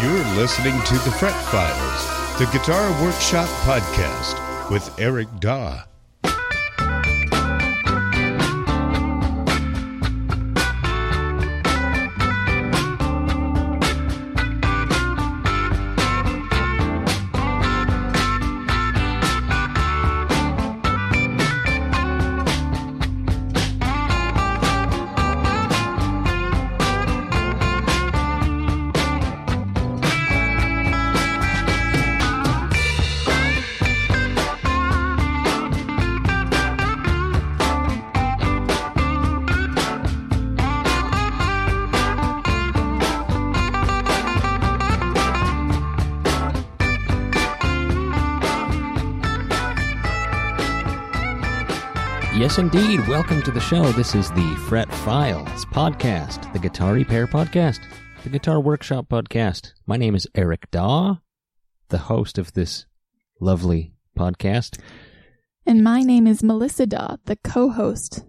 You're listening to the Fret Files, the Guitar Workshop podcast with Eric Daw. Yes, indeed. Welcome to the show. This is the Fret Files podcast, the Guitar Repair podcast, the Guitar Workshop podcast. My name is Eric Daw, the host of this lovely podcast. And my name is Melissa Daw, the co host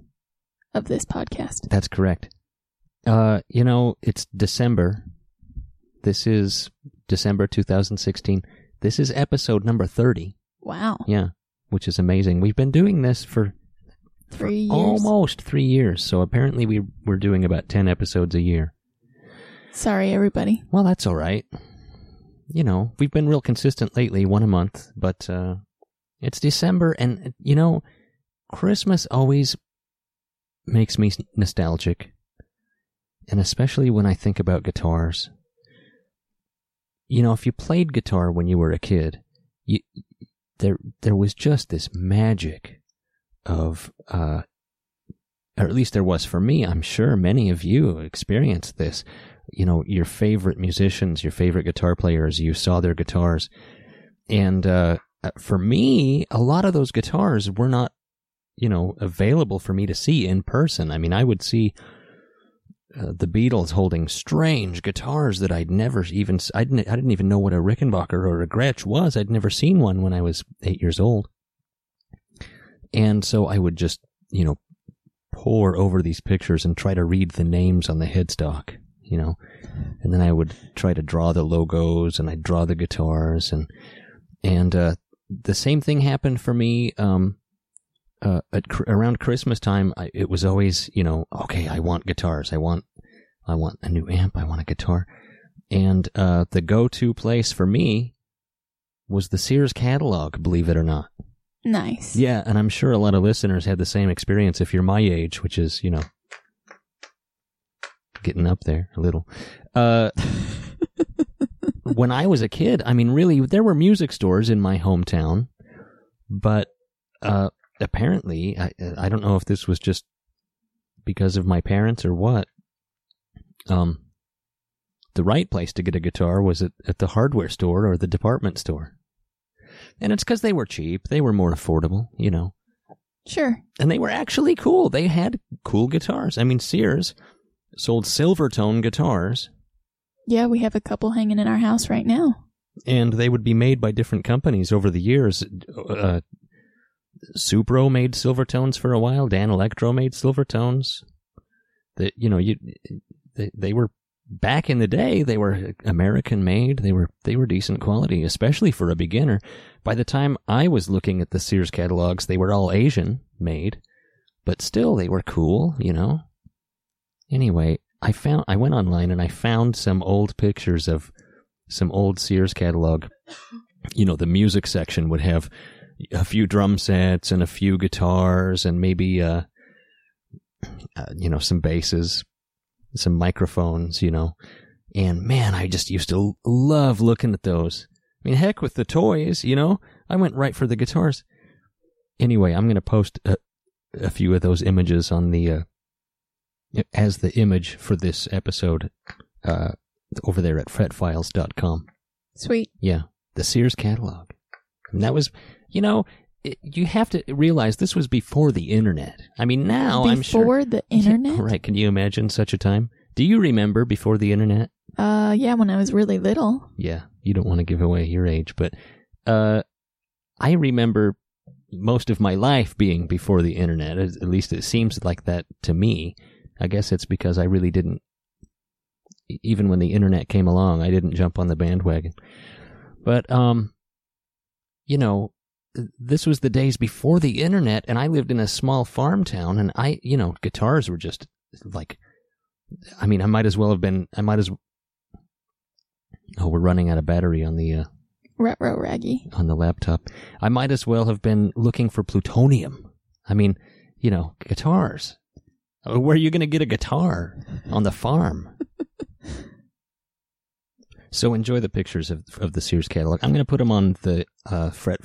of this podcast. That's correct. Uh, you know, it's December. This is December 2016. This is episode number 30. Wow. Yeah, which is amazing. We've been doing this for Three years. almost three years. So apparently we we're doing about 10 episodes a year. Sorry, everybody. Well, that's all right. You know, we've been real consistent lately, one a month, but uh, it's December, and you know, Christmas always makes me nostalgic, and especially when I think about guitars. You know, if you played guitar when you were a kid, you there there was just this magic of uh or at least there was for me i'm sure many of you experienced this you know your favorite musicians your favorite guitar players you saw their guitars and uh for me a lot of those guitars were not you know available for me to see in person i mean i would see uh, the Beatles holding strange guitars that I'd never even I didn't I didn't even know what a Rickenbacker or a Gretsch was. I'd never seen one when I was eight years old. And so I would just, you know, pore over these pictures and try to read the names on the headstock, you know. And then I would try to draw the logos and I'd draw the guitars and and uh the same thing happened for me um uh at around Christmas time I, it was always, you know, okay, I want guitars. I want I want a new amp, I want a guitar. And uh the go-to place for me was the Sears catalog, believe it or not. Nice. Yeah, and I'm sure a lot of listeners had the same experience if you're my age, which is, you know, getting up there a little. Uh, when I was a kid, I mean, really, there were music stores in my hometown, but uh, apparently, I, I don't know if this was just because of my parents or what. Um, the right place to get a guitar was at, at the hardware store or the department store. And it's because they were cheap. They were more affordable, you know. Sure. And they were actually cool. They had cool guitars. I mean, Sears sold Silvertone guitars, Yeah, we have a couple hanging in our house right now. and they would be made by different companies over the years. Uh, Supro made Silvertones for a while. Danelectro made Silvertones. That you know, you they, they were back in the day. They were American made. They were they were decent quality, especially for a beginner. By the time I was looking at the Sears catalogs, they were all Asian made, but still they were cool. You know. Anyway, I found I went online and I found some old pictures of some old Sears catalog. You know, the music section would have a few drum sets and a few guitars and maybe uh, uh you know some basses, some microphones, you know. And man, I just used to love looking at those. I mean, heck with the toys, you know. I went right for the guitars. Anyway, I'm going to post a, a few of those images on the uh, as the image for this episode uh, over there at fretfiles.com. Sweet. Yeah, the Sears catalog. And that was, you know, it, you have to realize this was before the internet. I mean, now I'm sure. Before the internet? right? Can you imagine such a time? Do you remember before the internet? Uh, yeah, when I was really little. Yeah, you don't want to give away your age, but uh, I remember most of my life being before the internet. At least it seems like that to me. I guess it's because I really didn't. Even when the internet came along, I didn't jump on the bandwagon. But um, you know, this was the days before the internet, and I lived in a small farm town, and I, you know, guitars were just like, I mean, I might as well have been. I might as. Oh, we're running out of battery on the uh, Retro raggy. on the laptop. I might as well have been looking for plutonium. I mean, you know, guitars. Uh, Where are you going to get a guitar on the farm? so enjoy the pictures of of the Sears catalog. I'm going to put them on the uh, Fret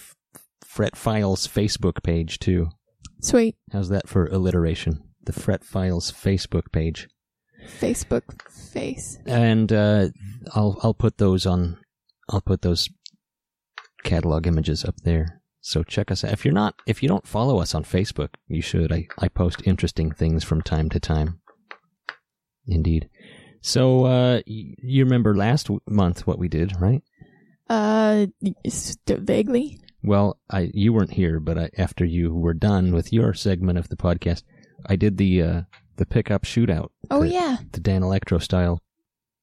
Fret Files Facebook page too. Sweet. How's that for alliteration? The Fret Files Facebook page, Facebook face. and uh, I'll I'll put those on. I'll put those catalog images up there. So check us out. If you're not, if you don't follow us on Facebook, you should. I, I post interesting things from time to time. Indeed. So uh, you remember last month what we did, right? Uh, vaguely. Well, I you weren't here, but I, after you were done with your segment of the podcast, I did the uh, the pickup shootout. Oh the, yeah, the Danelectro style.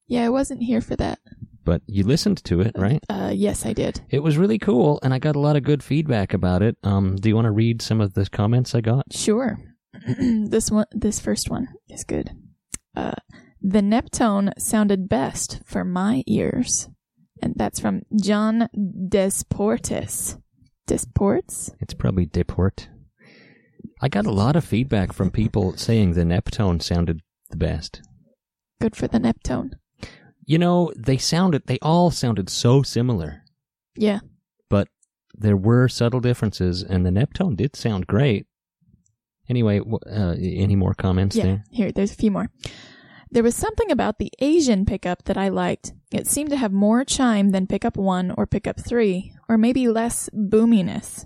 yeah. I wasn't here for that. But you listened to it, right? Uh, yes, I did. It was really cool, and I got a lot of good feedback about it. Um, do you want to read some of the comments I got? Sure. this one, this first one is good. Uh, the Neptone sounded best for my ears, and that's from John Desportes. Desports? It's probably Diport. I got a lot of feedback from people saying the Neptone sounded the best. Good for the Neptone. You know, they sounded, they all sounded so similar, Yeah. but there were subtle differences, and the Neptone did sound great. Anyway, uh, any more comments Yeah. there? Here, there's a few more. There was something about the Asian pickup that I liked. It seemed to have more chime than pickup one or pickup three, or maybe less boominess.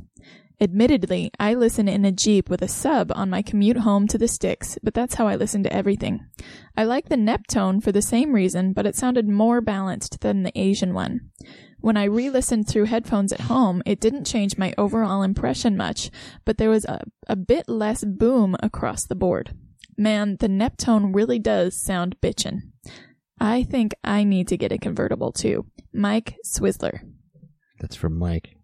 Admittedly, I listen in a Jeep with a sub on my commute home to the sticks, but that's how I listen to everything. I like the Neptone for the same reason, but it sounded more balanced than the Asian one. When I re-listened through headphones at home, it didn't change my overall impression much, but there was a, a bit less boom across the board. Man, the Neptone really does sound bitchin'. I think I need to get a convertible too. Mike Swizzler. That's from Mike.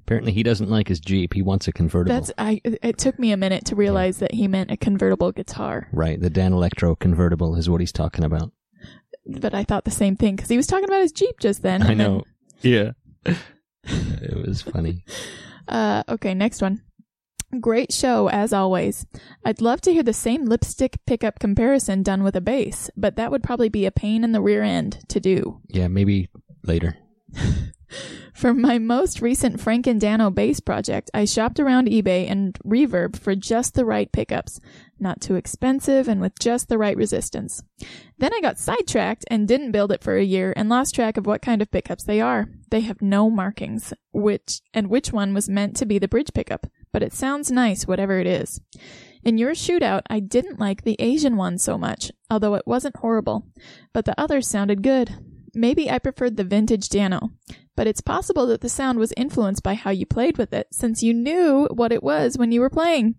Apparently, he doesn't like his Jeep. He wants a convertible. That's I. It took me a minute to realize that he meant a convertible guitar, right. The Danelectro convertible is what he's talking about. but I thought the same thing because he was talking about his Jeep just then. I and then- know. Yeah. it was funny. Uh, okay, next one. Great show as always. I'd love to hear the same lipstick pickup comparison done with a bass, but that would probably be a pain in the rear end to do. Yeah, maybe later. For my most recent Frank and Dano bass project, I shopped around eBay and Reverb for just the right pickups, not too expensive and with just the right resistance. Then I got sidetracked and didn't build it for a year and lost track of what kind of pickups they are. They have no markings, which and which one was meant to be the bridge pickup, but it sounds nice whatever it is. In your shootout, I didn't like the Asian one so much, although it wasn't horrible, but the others sounded good. Maybe I preferred the vintage Dano, but it's possible that the sound was influenced by how you played with it, since you knew what it was when you were playing.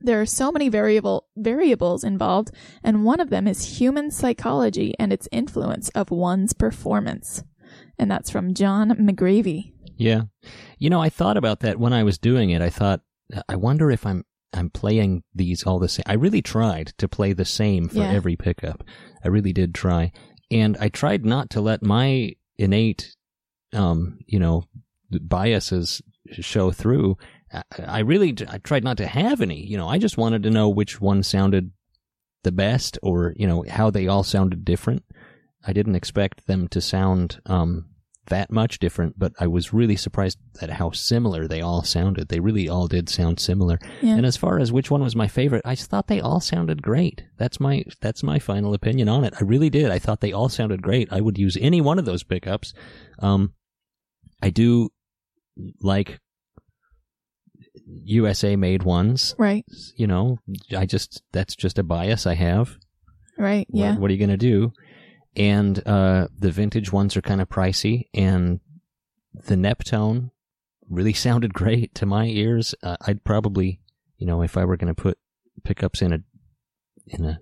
There are so many variable variables involved, and one of them is human psychology and its influence of one's performance. And that's from John McGravy. Yeah. You know, I thought about that when I was doing it. I thought, I wonder if I'm I'm playing these all the same. I really tried to play the same for Yeah. every pickup. I really did try, and I tried not to let my innate, um, you know, biases show through. I, I really I tried not to have any. You know, I just wanted to know which one sounded the best, or you know, how they all sounded different. I didn't expect them to sound um, that much different, but I was really surprised at how similar they all sounded. They really all did sound similar. Yeah. And as far as which one was my favorite, I thought they all sounded great. That's my that's my final opinion on it. I really did. I thought they all sounded great. I would use any one of those pickups. Um, I do like USA made ones. Right, You know, I just that's just a bias I have. right, What- yeah. What, are you going to do? And uh, the vintage ones are kind of pricey, and the Neptone really sounded great to my ears. Uh, I'd probably, you know, if I were going to put pickups in a in a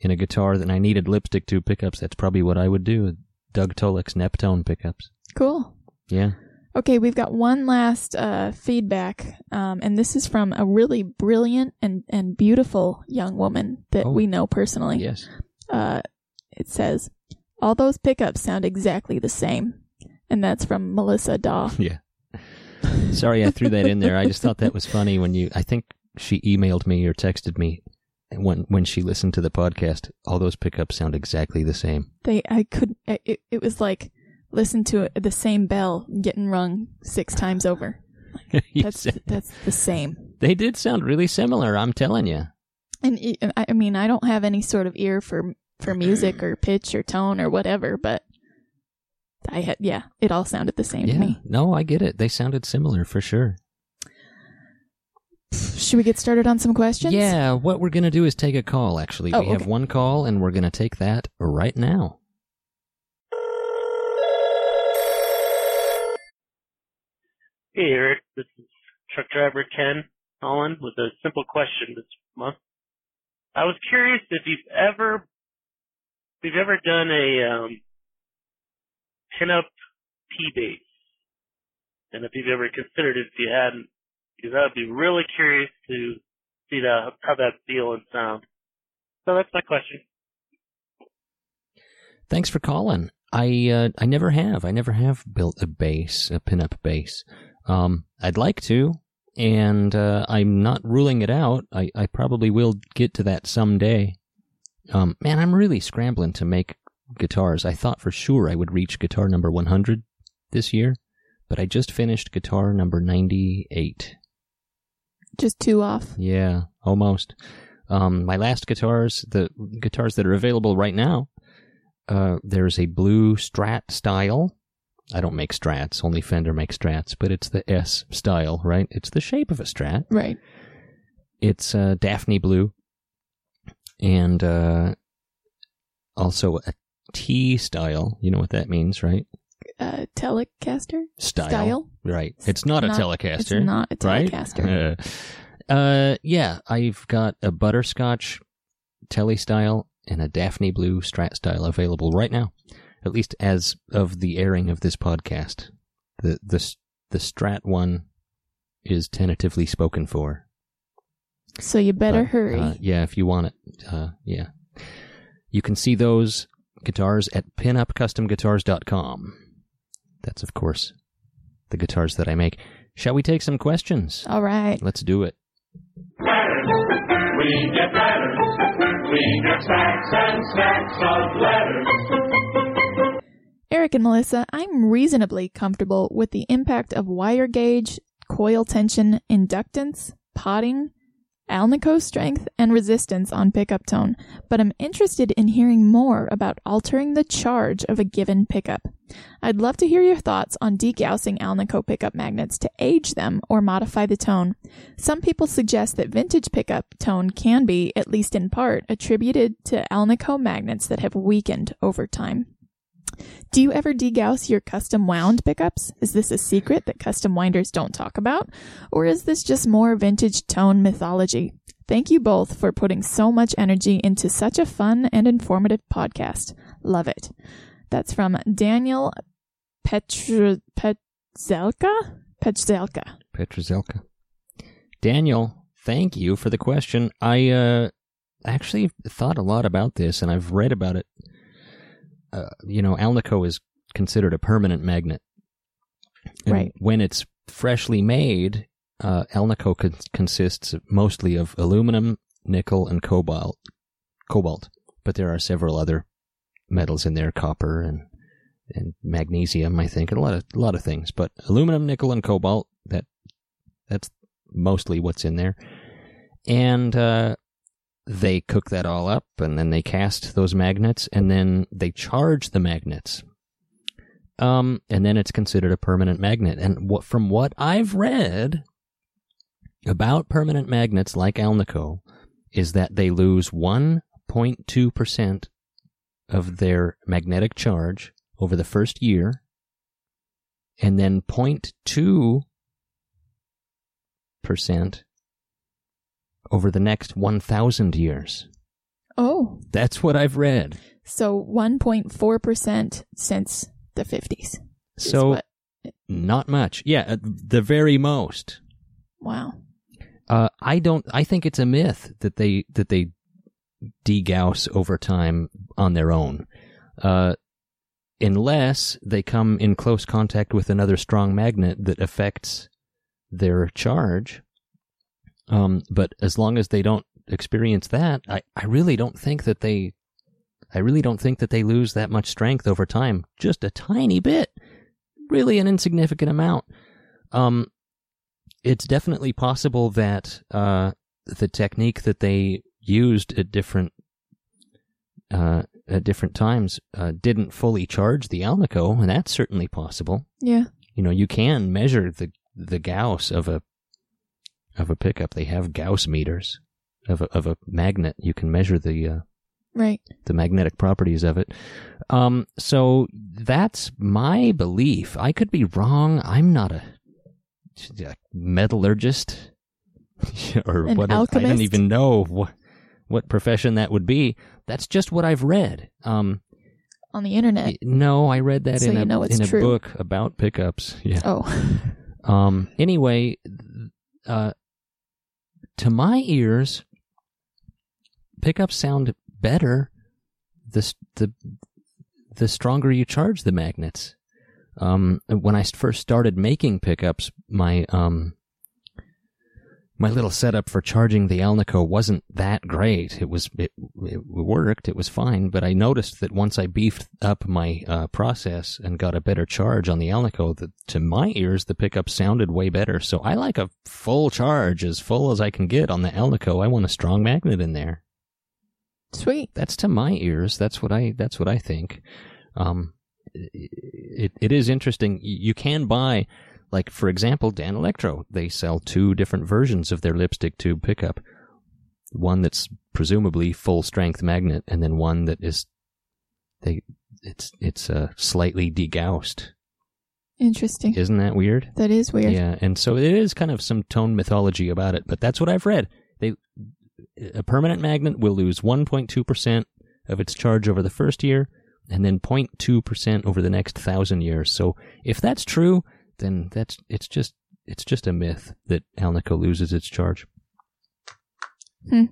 in a guitar that I needed lipstick to pickups, that's probably what I would do. Doug Tollick's Neptone pickups. Cool. Yeah. Okay, we've got one last uh, feedback, um, and this is from a really brilliant and, and beautiful young woman that Oh. we know personally. Yes. Uh, it says, All those pickups sound exactly the same. And that's from Melissa Daw. Yeah. Sorry, I threw that in there. I just thought that was funny when you. I think she emailed me or texted me when when she listened to the podcast. All those pickups sound exactly the same. They, I could, it, it was like, listen to the same bell getting rung six times over. That's, that's the same. they did sound really similar. I'm telling you. And I mean, I don't have any sort of ear for for music or pitch or tone or whatever, but I had yeah, it all sounded the same to Yeah. me. No, I get it. They sounded similar for sure. Should we get started on some questions? Yeah, what we're going to do is take a call, actually. Oh, we have one call, and we're going to take that right now. Hey Eric, this is truck driver Ken Holland with a simple question this month. I was curious if you've ever, you've ever done a um, pinup P bass, and if you've ever considered it. If you hadn't, because I'd be really curious to see how that feel and sound. So that's my question. Thanks for calling. I uh, I never have. I never have built a bass, a pinup bass. Um, I'd like to, and uh, I'm not ruling it out. I, I probably will get to that someday. Um, man, I'm really scrambling to make guitars. I thought for sure I would reach guitar number 100 this year, but I just finished guitar number 98. Just two off. Yeah, almost. Um, my last guitars, the guitars that are available right now, uh, there's a blue Strat style. I don't make Strats, only Fender makes Strats, but it's the S style, right? It's the shape of a Strat. Right. It's uh, Daphne blue, and uh, also a T style. You know what that means, right? Uh Telecaster? Style. Style? Right. It's not, Not- a Telecaster. It's not a right? Telecaster. Uh, uh, yeah, I've got a butterscotch telly style and a Daphne blue strat style available right now, at least as of the airing of this podcast. The the the strat one is tentatively spoken for. So you better But, hurry. uh, yeah, if you want it. Uh, yeah. You can see those guitars at pinupcustomguitars.com. That's, of course, the guitars that I make. Shall we take some questions? All right. Let's do it. We get letters. We get stacks and stacks of letters. Eric and Melissa, I'm reasonably comfortable with the impact of wire gauge, coil tension, inductance, potting, Alnico strength, and resistance on pickup tone, but I'm interested in hearing more about altering the charge of a given pickup. I'd love to hear your thoughts on degaussing Alnico pickup magnets to age them or modify the tone. Some people suggest that vintage pickup tone can be, at least in part, attributed to Alnico magnets that have weakened over time. Do you ever degauss your custom wound pickups? Is this a secret that custom winders don't talk about? Or is this just more vintage tone mythology? Thank you both for putting so much energy into such a fun and informative podcast. Love it. That's from Daniel Petr- Petzelka? Petzelka. Petrozelka. Daniel, thank you for the question. I uh, actually thought a lot about this, and I've read about it. Uh, you know, Alnico is considered a permanent magnet. And Right. When it's freshly made, uh, Alnico con- consists mostly of aluminum, nickel, and cobalt. Cobalt, but there are several other metals in there, copper and and magnesium, I think, and a lot of a lot of things. But aluminum, nickel, and cobalt that that's mostly what's in there. And uh, they cook that all up, and then they cast those magnets, and then they charge the magnets. Um, and then it's considered a permanent magnet. And what from what I've read about permanent magnets like Alnico is that they lose 1.2 percent of their magnetic charge over the first year, and then 0.2 percent over the next one thousand years. Oh, That's what I've read. so 1.4% since the 50s. So not much. Yeah, the very most. wow. Uh, I don't. I think it's a myth that they that they degauss over time on their own, uh, unless they come in close contact with another strong magnet that affects their charge. Um, but as long as they don't experience that, I, I really don't think that they. I really don't think that they lose that much strength over time. Just a tiny bit, really an insignificant amount. Um, it's definitely possible that uh, the technique that they used at different uh, at different times uh, didn't fully charge the Alnico, and that's certainly possible. Yeah. You know, you can measure the the Gauss of a of a pickup. They have Gauss meters of a, of a magnet. You can measure the uh, Right. the magnetic properties of it. Um, so that's my belief. I could be wrong. I'm not a, a metallurgist or An what. I alchemist? don't even know what, what profession that would be. That's just what I've read. Um, On the internet. no, I read that So in you a know it's in a book about pickups. Yeah. Oh. Um. Anyway, uh, to my ears, pickups sound better. The the the stronger you charge the magnets. Um. When I first started making pickups, my um. My little setup for charging the Alnico wasn't that great. It was it, it worked. It was fine, but I noticed that once I beefed up my uh, process and got a better charge on the Alnico, that to my ears the pickup sounded way better. So I like a full charge, as full as I can get on the Alnico. I want a strong magnet in there. Sweet. That's to my ears. That's what I. That's what I think. Um, it it is interesting. You can buy, like for example, Danelectro. They sell two different versions of their lipstick tube pickup. One that's presumably full strength magnet, and then one that is they it's it's uh, slightly degaussed. Interesting. Isn't that weird? That is weird. Yeah, and so it is kind of some tone mythology about it, but that's what I've read. They a permanent magnet will lose 1.2% of its charge over the first year and then 0.2% over the next 1000 years. So if that's true, then that's it's just it's just a myth that Alnico loses its charge. Hmm.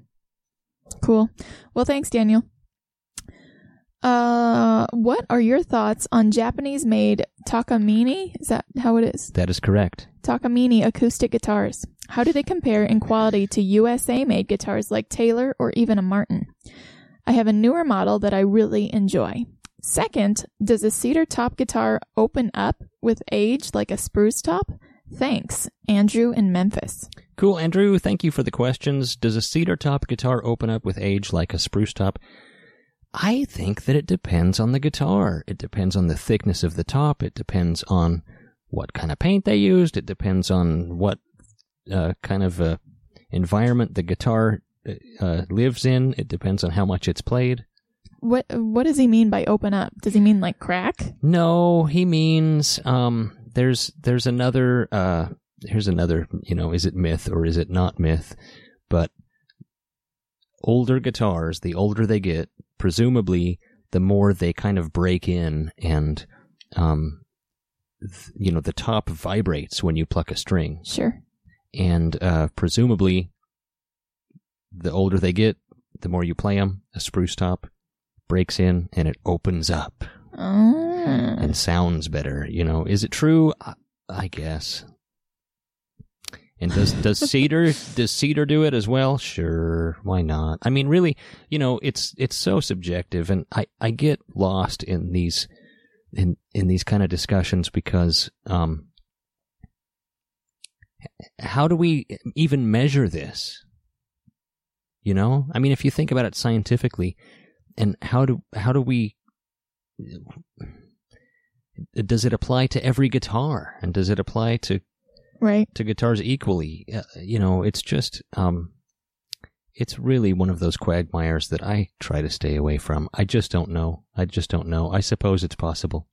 Cool. Well, thanks, Daniel. Uh, what are your thoughts on Japanese-made Takamine? Is that how it is? That is correct. Takamine acoustic guitars. How do they compare in quality to USA-made guitars like Taylor or even a Martin? I have a newer model that I really enjoy. Second, does a cedar top guitar open up with age like a spruce top? Thanks, Andrew in Memphis. Cool, Andrew. Thank you for the questions. Does a cedar top guitar open up with age like a spruce top? I think that it depends on the guitar. It depends on the thickness of the top. It depends on what kind of paint they used. It depends on what uh, kind of uh, environment the guitar uh, lives in. It depends on how much it's played. What what does he mean by open up? Does he mean like crack? No, he means um there's there's another uh here's another, you know, is it myth or is it not myth? But older guitars, the older they get, presumably the more they kind of break in and um th- you know, the top vibrates when you pluck a string Sure. and uh presumably the older they get, the more you play them, a spruce top breaks in and it opens up Oh. and sounds better. You know, is it true? I, I guess. And does does cedar does cedar do it as well? Sure, why not? I mean, really, you know, it's it's so subjective, and I I get lost in these in in these kind of discussions because um, how do we even measure this? You know, I mean, if you think about it scientifically, and how do how do we does it apply to every guitar? And does it apply to Right. to guitars equally? Uh, you know it's just um it's really one of those quagmires that i try to stay away from. I just don't know. I just don't know. I suppose it's possible.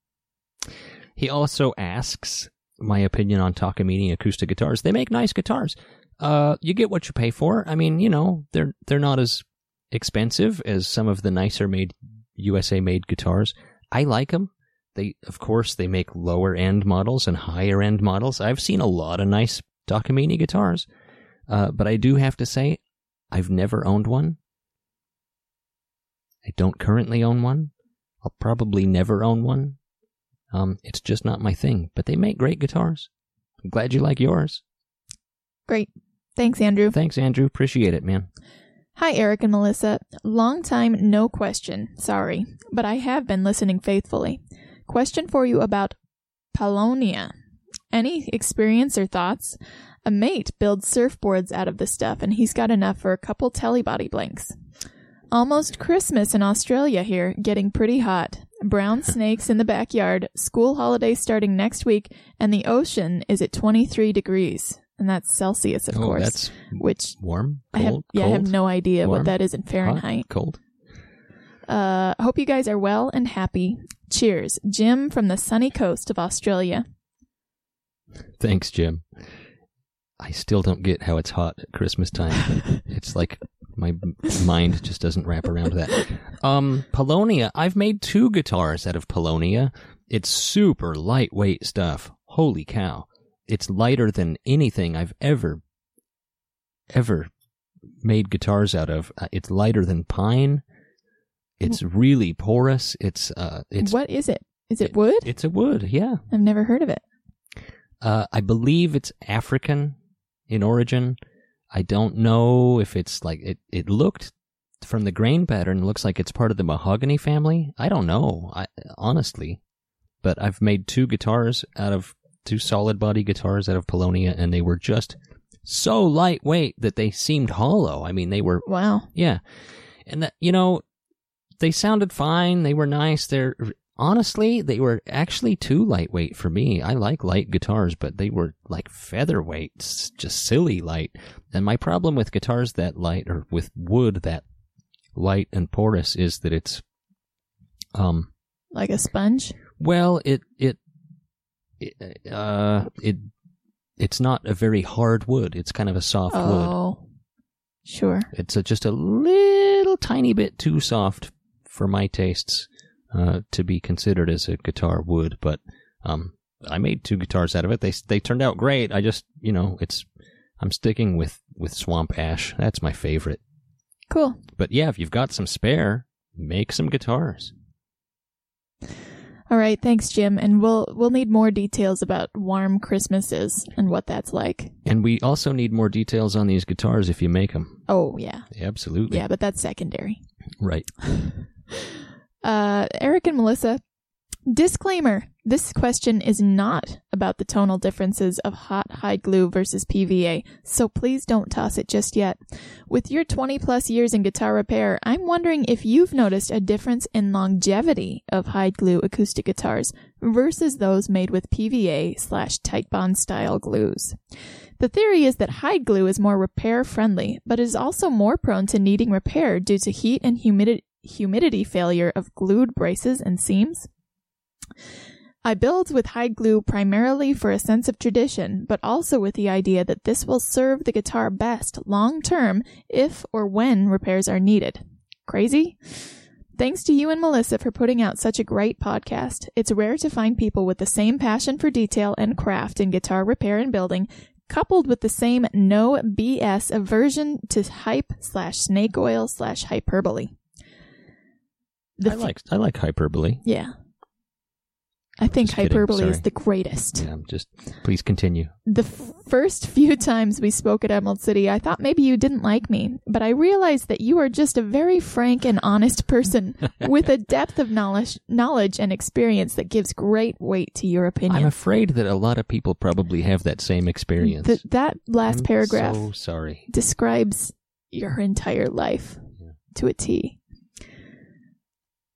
He also asks my opinion on takamine acoustic guitars. They make nice guitars. Uh, you get what you pay for. I mean, you know, they're they're not as expensive as some of the nicer made USA made guitars. I like them. They, of course, they make lower end models and higher end models. I've seen a lot of nice Takamine guitars, uh, but I do have to say, I've never owned one. I don't currently own one. I'll probably never own one. Um, it's just not my thing, but they make great guitars. I'm glad you like yours. Great. Thanks, Andrew. Thanks, Andrew. Appreciate it, man. Hi, Eric and Melissa. Long time, no question. Sorry. But I have been listening faithfully. Question for you about Paulownia. Any experience or thoughts? A mate builds surfboards out of the stuff, and he's got enough for a couple telebody blanks. Almost Christmas in Australia here, getting pretty hot. Brown snakes in the backyard, school holiday starting next week, and the ocean is at 23 degrees. And that's Celsius, of oh, course. that's which warm. I have, Cold? yeah, I have no idea Warm? what that is in Hot? Fahrenheit. Cold. Uh, hope you guys are well and happy. Cheers. Jim from the sunny coast of Australia. Thanks, Jim. I still don't get how it's hot at Christmas time. it's like my mind just doesn't wrap around that. Um, Paulownia. I've made two guitars out of Paulownia. It's super lightweight stuff. Holy cow. It's lighter than anything I've ever, ever made guitars out of. Uh, It's lighter than pine. It's really porous. It's, uh, it's, what is it? Is it wood? it's a wood. Yeah. I've never heard of it. Uh, I believe it's African in origin. I don't know if it's like it. It looked from the grain pattern looks like it's part of the mahogany family. I don't know. I honestly, but I've made two guitars out of two solid body guitars out of Paulownia, and they were just so lightweight that they seemed hollow. I mean, they were Wow. yeah. And that, you know, they sounded fine. They were nice. They're, honestly, they were actually too lightweight for me. I like light guitars, but they were like featherweights, just silly light. And my problem with guitars that light or with wood that light and porous is that it's, um, Like a sponge? well, it, it, it uh, it, it's not a very hard wood. It's kind of a soft wood. Oh. Sure. It's a, just a little tiny bit too soft for my tastes uh, to be considered as a guitar wood, But um, I made two guitars out of it. They they turned out great. I just you know it's I'm sticking with with swamp ash. That's my favorite. Cool. But yeah, if you've got some spare, make some guitars. All right, thanks, Jim. And we'll we'll need more details about warm Christmases and what that's like. And we also need more details on these guitars if you make them. Oh yeah, Absolutely. yeah, but that's secondary. Right. Uh, Eric and Melissa. Disclaimer: This question is not about the tonal differences of hot hide glue versus PVA, so please don't toss it just yet. With your 20 plus years in guitar repair, I'm wondering if you've noticed a difference in longevity of hide glue acoustic guitars versus those made with PVA slash Titebond style glues. The theory is that hide glue is more repair friendly, but is also more prone to needing repair due to heat and humidity humidity failure of glued braces and seams. I build with hide glue primarily for a sense of tradition, but also with the idea that this will serve the guitar best long term if or when repairs are needed. Crazy? Thanks to you and Melissa for putting out such a great podcast. It's rare to find people with the same passion for detail and craft in guitar repair and building, coupled with the same no BS aversion to hype slash snake oil slash hyperbole. The I like I like hyperbole. yeah. I think Just hyperbole is the greatest. Yeah, just please continue. The f- first few times we spoke at Emerald City, I thought maybe you didn't like me, but I realized that you are just a very frank and honest person with a depth of knowledge, knowledge and experience that gives great weight to your opinion. I'm afraid that a lot of people probably have that same experience. Th- that last I'm paragraph So sorry. describes your entire life Yeah. to a T.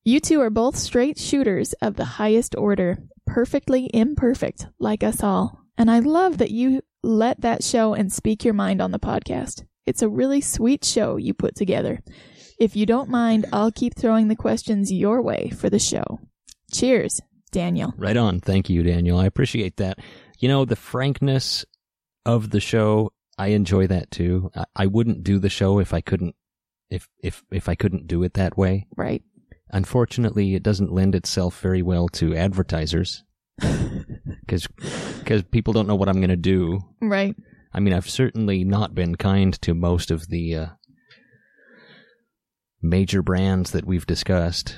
You two are both straight shooters of the highest order, perfectly imperfect, like us all. And I love that you let that show and speak your mind on the podcast. It's a really sweet show you put together. If you don't mind, I'll keep throwing the questions your way for the show. Cheers, Daniel. Right on. Thank you, Daniel. I appreciate that. You know, the frankness of the show, I enjoy that too. I, I wouldn't do the show if I couldn't if if if I couldn't do it that way. Right. Unfortunately, it doesn't lend itself very well to advertisers because people don't know what I'm going to do. Right. I mean, I've certainly not been kind to most of the uh, major brands that we've discussed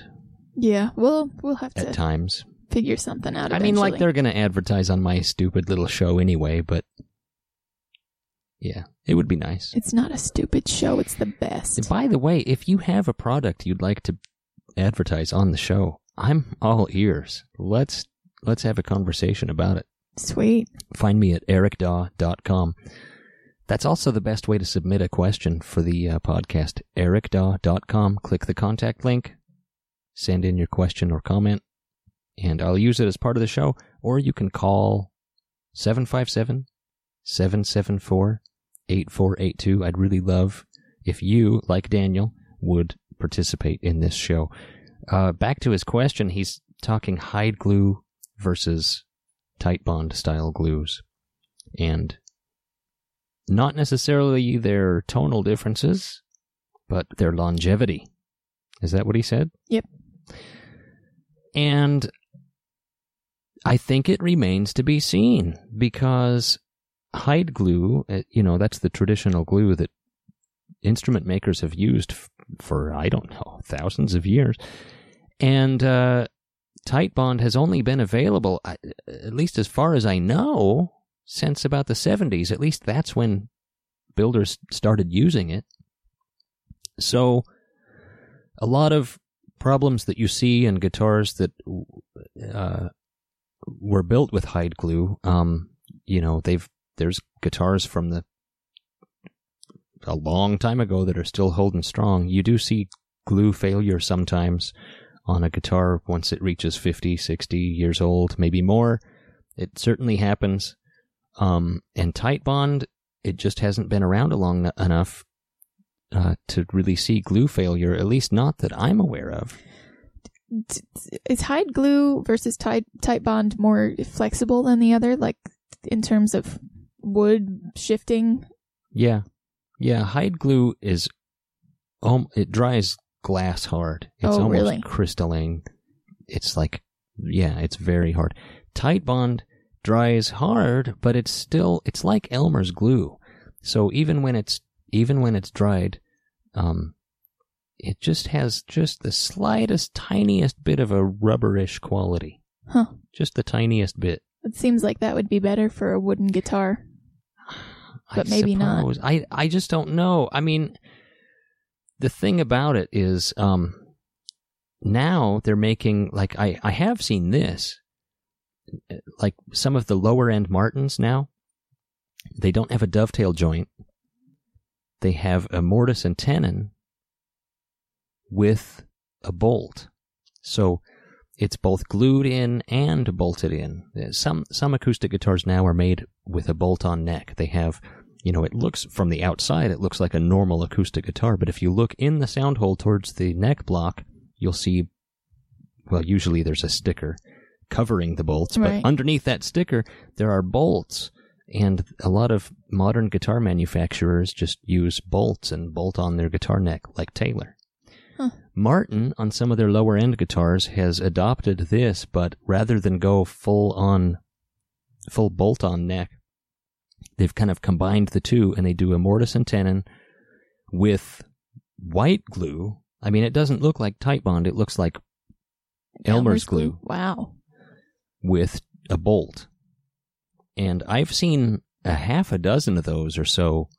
Yeah. Well, we'll have at to times. figure something out. I mean, like they're going to advertise on my stupid little show anyway, but yeah, it would be nice. It's not a stupid show. It's the best. By the way, if you have a product you'd like to advertise on the show, I'm all ears. Let's let's have a conversation about it. Sweet. Find me at ericdaw.com. That's also the best way to submit a question for the uh, podcast. ericdaw.com. Click the contact link, send in your question or comment, and I'll use it as part of the show. Or you can call 757 774 8482. I'd really love if you, like Daniel, would participate in this show. Uh, back to his question, he's talking hide glue versus Titebond style glues. And not necessarily their tonal differences, but their longevity. Is that what he said? Yep. And I think it remains to be seen because hide glue, uh, you know, that's the traditional glue that instrument makers have used f- for, I don't know, thousands of years. And uh, Titebond has only been available, at least as far as I know, since about the 70s. At least that's when builders started using it. So, a lot of problems that you see in guitars that uh, were built with hide glue, um, you know, they've there's guitars from the a long time ago that are still holding strong. You do see glue failure sometimes on a guitar once it reaches 50, 60 years old, maybe more. It certainly happens. Um, and Titebond, it just hasn't been around long enough uh, to really see glue failure, at least not that I'm aware of. Is hide glue versus tight Titebond more flexible than the other? Like in terms of wood shifting? Yeah. Yeah, hide glue is um it dries glass hard. It's Oh, almost really? crystalline. It's like yeah, it's very hard. Titebond dries hard, but it's still it's like Elmer's glue. So even when it's even when it's dried, um it just has just the slightest tiniest bit of a rubberish quality. Huh. Just the tiniest bit. It seems like that would be better for a wooden guitar. But I maybe not. I I just don't know. I mean, the thing about it is, um, now they're making like I I have seen this, like some of the lower end Martins now. They don't have a dovetail joint. They have a mortise and tenon with a bolt. So it's both glued in and bolted in. Some some acoustic guitars now are made with a bolt-on neck. They have, you know, it looks from the outside it looks like a normal acoustic guitar, but if you look in the sound hole towards the neck block, you'll see well, usually there's a sticker covering the bolts, Right. but underneath that sticker there are bolts. And a lot of modern guitar manufacturers just use bolts and bolt on their guitar neck like Taylor. Martin, on some of their lower end guitars, has adopted this, but rather than go full on, full bolt on neck, they've kind of combined the two and they do a mortise and tenon with white glue. I mean, it doesn't look like Titebond, it looks like Elmer's glue Wow. with a bolt. And I've seen a half a dozen of those or so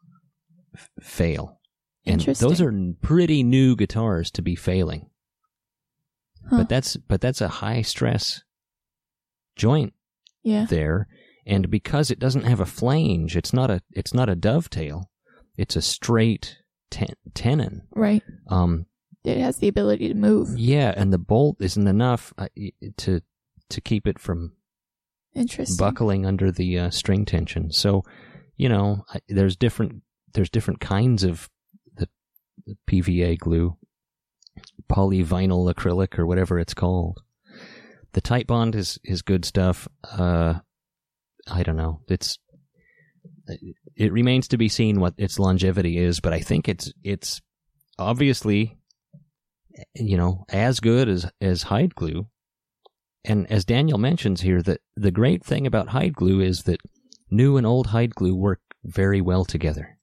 f- fail. And Interesting. those are pretty new guitars to be failing. Huh. But that's but that's a high stress joint Yeah. there and because it doesn't have a flange, it's not a it's not a dovetail. It's a straight ten- tenon. Right. Um It has the ability to move. yeah, and the bolt isn't enough uh, to to keep it from Interesting. buckling under the uh, string tension. So, you know, I, there's different there's different kinds of the, the PVA glue, polyvinyl acrylic or whatever it's called. The Titebond is is good stuff. Uh, I don't know. It's it remains to be seen what its longevity is, but I think it's it's obviously you know as good as as hide glue. And as Daniel mentions here, that the great thing about hide glue is that new and old hide glue work very well together.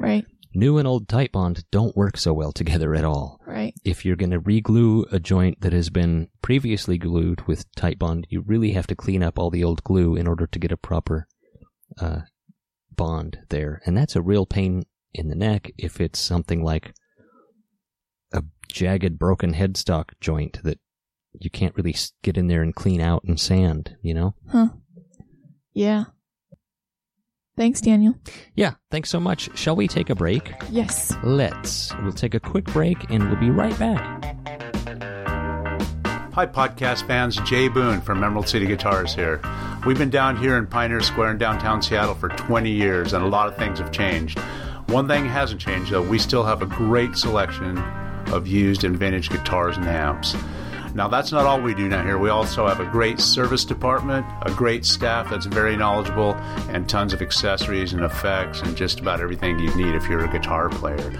Right. New and old Titebond don't work so well together at all. Right. If you're going to reglue a joint that has been previously glued with Titebond, you really have to clean up all the old glue in order to get a proper uh, bond there. And that's a real pain in the neck if it's something like a jagged, broken headstock joint that you can't really get in there and clean out and sand, you know? Huh. Yeah. Thanks, Daniel. Yeah, thanks so much. Shall we take a break? Yes. Let's. We'll take a quick break and we'll be right back. Hi, podcast fans. Jay Boone from Emerald City Guitars here. We've been down here in Pioneer Square in downtown Seattle for 20 years, and a lot of things have changed. One thing hasn't changed, though. We still have a great selection of used and vintage guitars and amps. Now, that's not all we do down here. We also have a great service department, a great staff that's very knowledgeable, and tons of accessories and effects and just about everything you need if you're a guitar player.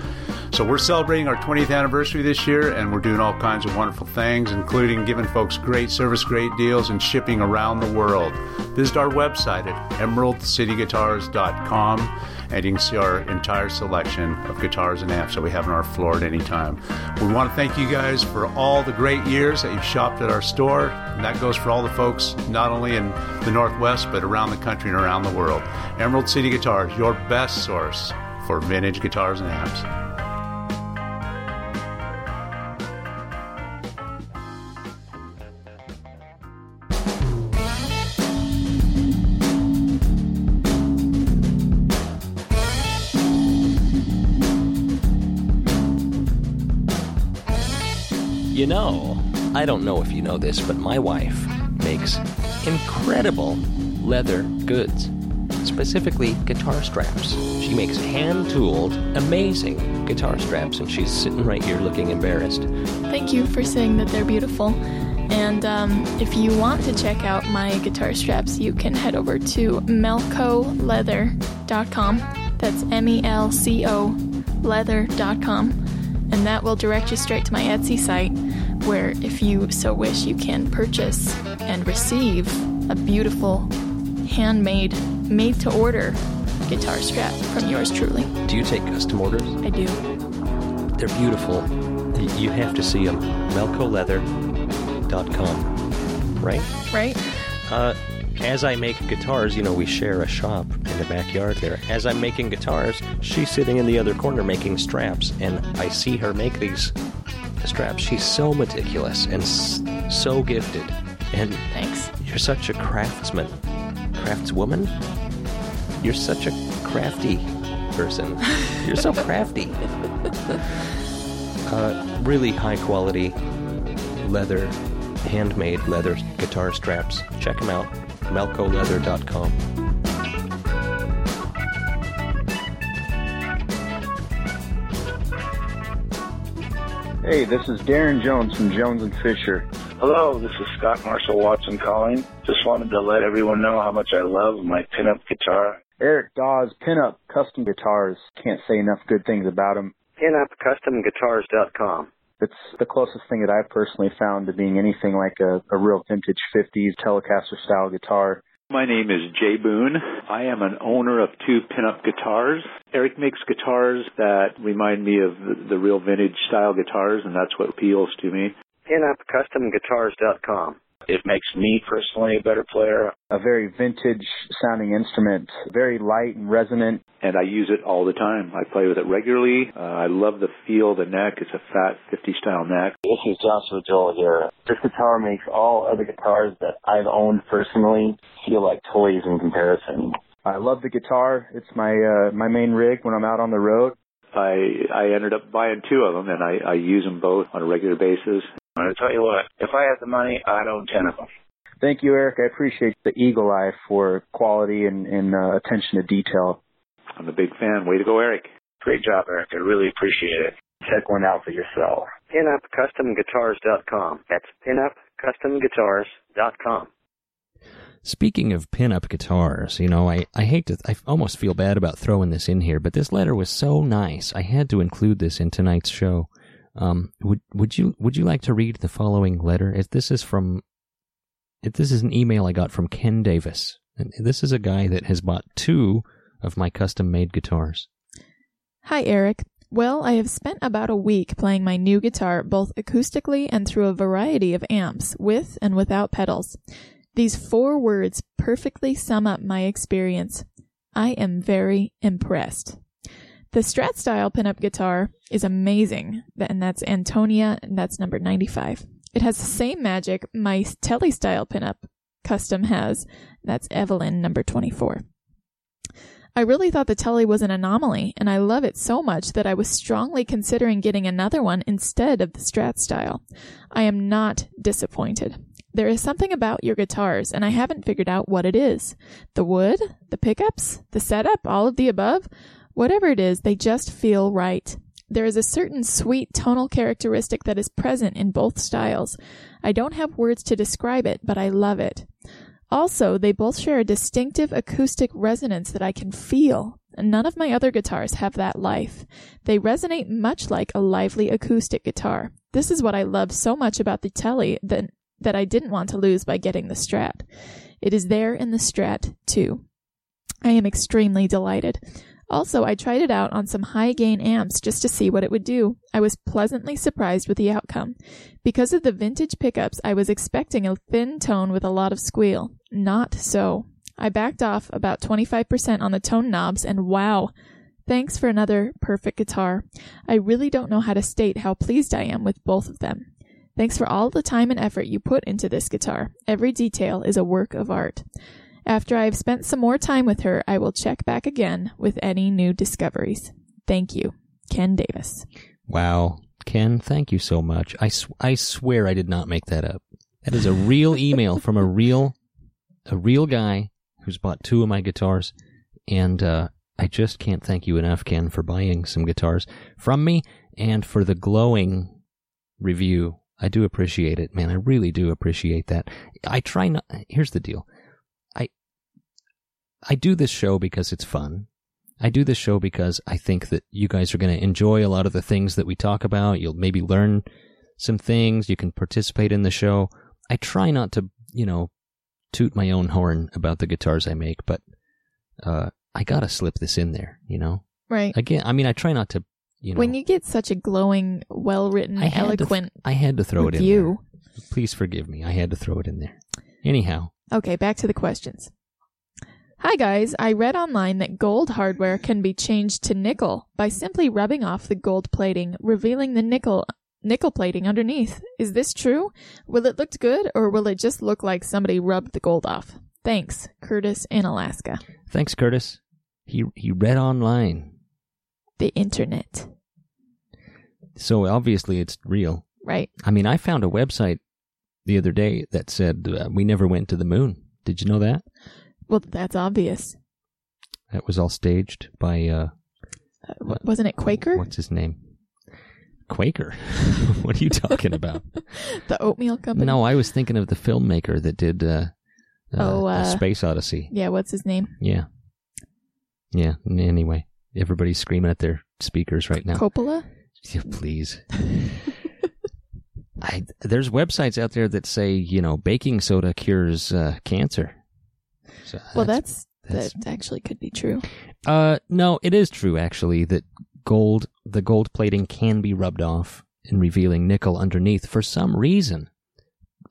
So, we're celebrating our 20th anniversary this year, and we're doing all kinds of wonderful things, including giving folks great service, great deals, and shipping around the world. Visit our website at emeraldcityguitars.com and you can see our entire selection of guitars and amps that we have on our floor at any time. We want to thank you guys for all the great years that you've shopped at our store. And that goes for all the folks, not only in the Northwest, but around the country and around the world. Emerald City Guitars, your best source for vintage guitars and amps. You know, I don't know if you know this, but my wife makes incredible leather goods, specifically guitar straps. She makes hand tooled, amazing guitar straps, and she's sitting right here looking embarrassed. Thank you for saying that they're beautiful. And um, if you want to check out my guitar straps, you can head over to melcoleather.com. That's M E L C O leather.com. And that will direct you straight to my Etsy site, where, if you so wish, you can purchase and receive a beautiful, handmade, made to order guitar strap from yours truly. Do you take custom orders? I do. They're beautiful. You have to see them. melcoleather.com. Right? Right? Uh, as I make guitars, you know, we share a shop in the backyard there. As I'm making guitars, she's sitting in the other corner making straps, and I see her make these straps. She's so meticulous and s- so gifted. And Thanks. you're such a craftsman. Craftswoman? You're such a crafty person. You're so crafty. Uh, really high quality leather, handmade leather guitar straps. Check them out. melcoleather.com. Hey, this is Darren Jones from Jones and Fisher. Hello, this is Scott Marshall Watson calling. Just wanted to let everyone know how much I love my pinup guitar. Eric Daw's, Pinup Custom Guitars. Can't say enough good things about him. PinupCustomGuitars.com. It's the closest thing that I've personally found to being anything like a, a real vintage 50s Telecaster style guitar. My name is Jay Boone. I am an owner of two pinup guitars. Eric makes guitars that remind me of the, the real vintage style guitars, and that's what appeals to me. PinupCustomGuitars.com. It makes me personally a better player. A very vintage sounding instrument, very light and resonant. And I use it all the time. I play with it regularly. Uh, I love the feel of the neck. It's a fat 50 style neck. This is Joshua Joel here. This guitar makes all other guitars that I've owned personally feel like toys in comparison. I love the guitar. It's my uh, my main rig when I'm out on the road. I I ended up buying two of them, and I, I use them both on a regular basis. I'm going to tell you what, if I had the money, I'd own 10 of them. Thank you, Eric. I appreciate the eagle eye for quality and, and uh, attention to detail. I'm a big fan. Way to go, Eric. Great job, Eric. I really appreciate it. Check one out for yourself. PinupCustomGuitars.com. That's PinupCustomGuitars.com. Speaking of pinup guitars, you know, I, I hate to, I almost feel bad about throwing this in here, but this letter was so nice. I had to include this in tonight's show. Um, would, would you, would you like to read the following letter? If this is from, if this is an email I got from Ken Davis. And this is a guy that has bought two of my custom made guitars. Hi, Eric. Well, I have spent about a week playing my new guitar both acoustically and through a variety of amps, with and without pedals. These four words perfectly sum up my experience. I am very impressed. The Strat style pinup guitar is amazing, and that's Antonia, and that's number 95. It has the same magic my Tele style pinup custom has, that's Evelyn, number 24. I really thought the Tele was an anomaly, and I love it so much that I was strongly considering getting another one instead of the Strat style. I am not disappointed. There is something about your guitars, and I haven't figured out what it is. The wood, the pickups, the setup, all of the above, whatever it is, they just feel right. There is a certain sweet tonal characteristic that is present in both styles. I don't have words to describe it, but I love it. Also, they both share a distinctive acoustic resonance that I can feel. And none of my other guitars have that life. They resonate much like a lively acoustic guitar. This is what I love so much about the Tele that, that I didn't want to lose by getting the Strat. It is there in the Strat, too. I am extremely delighted. Also, I tried it out on some high gain amps just to see what it would do. I was pleasantly surprised with the outcome. Because of the vintage pickups, I was expecting a thin tone with a lot of squeal. Not so. I backed off about 25% on the tone knobs and wow! Thanks for another perfect guitar. I really don't know how to state how pleased I am with both of them. Thanks for all the time and effort you put into this guitar. Every detail is a work of art. After I have spent some more time with her, I will check back again with any new discoveries. Thank you, Ken Davis. Wow. Ken, thank you so much. I, sw- I swear I did not make that up. That is a real email from a real, a real guy who's bought two of my guitars. And, uh, I just can't thank you enough, Ken, for buying some guitars from me and for the glowing review. I do appreciate it, man. I really do appreciate that. I try not, here's the deal. I, do this show because it's fun. I do this show because I think that you guys are going to enjoy a lot of the things that we talk about. You'll maybe learn some things. You can participate in the show. I try not to, you know, toot my own horn about the guitars I make, but uh, I gotta slip this in there, you know. Right. Again, I mean, I try not to, you know. when you get such a glowing, well written, I had to th- eloquent I had to throw it in review. there. Please forgive me. I had to throw it in there. Anyhow, Okay, back to the questions. Hi guys, I read online that gold hardware can be changed to nickel by simply rubbing off the gold plating, revealing the nickel nickel plating underneath. Is this true? Will it look good or will it just look like somebody rubbed the gold off? Thanks, Curtis in Alaska. thanks, Curtis. He he read online, The internet. so obviously it's real. Right. I mean, I found a website the other day that said uh, we never went to the moon. Did you know that? Well, that's obvious. That was all staged by uh, Uh, wasn't it Quaker? what's his name? Quaker. what are you talking about? The oatmeal company? no, I was thinking of the filmmaker that did uh, uh, Oh, uh, Space Odyssey. Yeah, what's his name? Yeah, yeah. Anyway, everybody's screaming at their speakers right now. Coppola? Yeah, please. I, there's websites out there that say you know baking soda cures uh, cancer. So Well, that's, that's- that actually could be true. Uh, no, it is true actually that gold, the gold plating can be rubbed off in revealing nickel underneath. For some reason,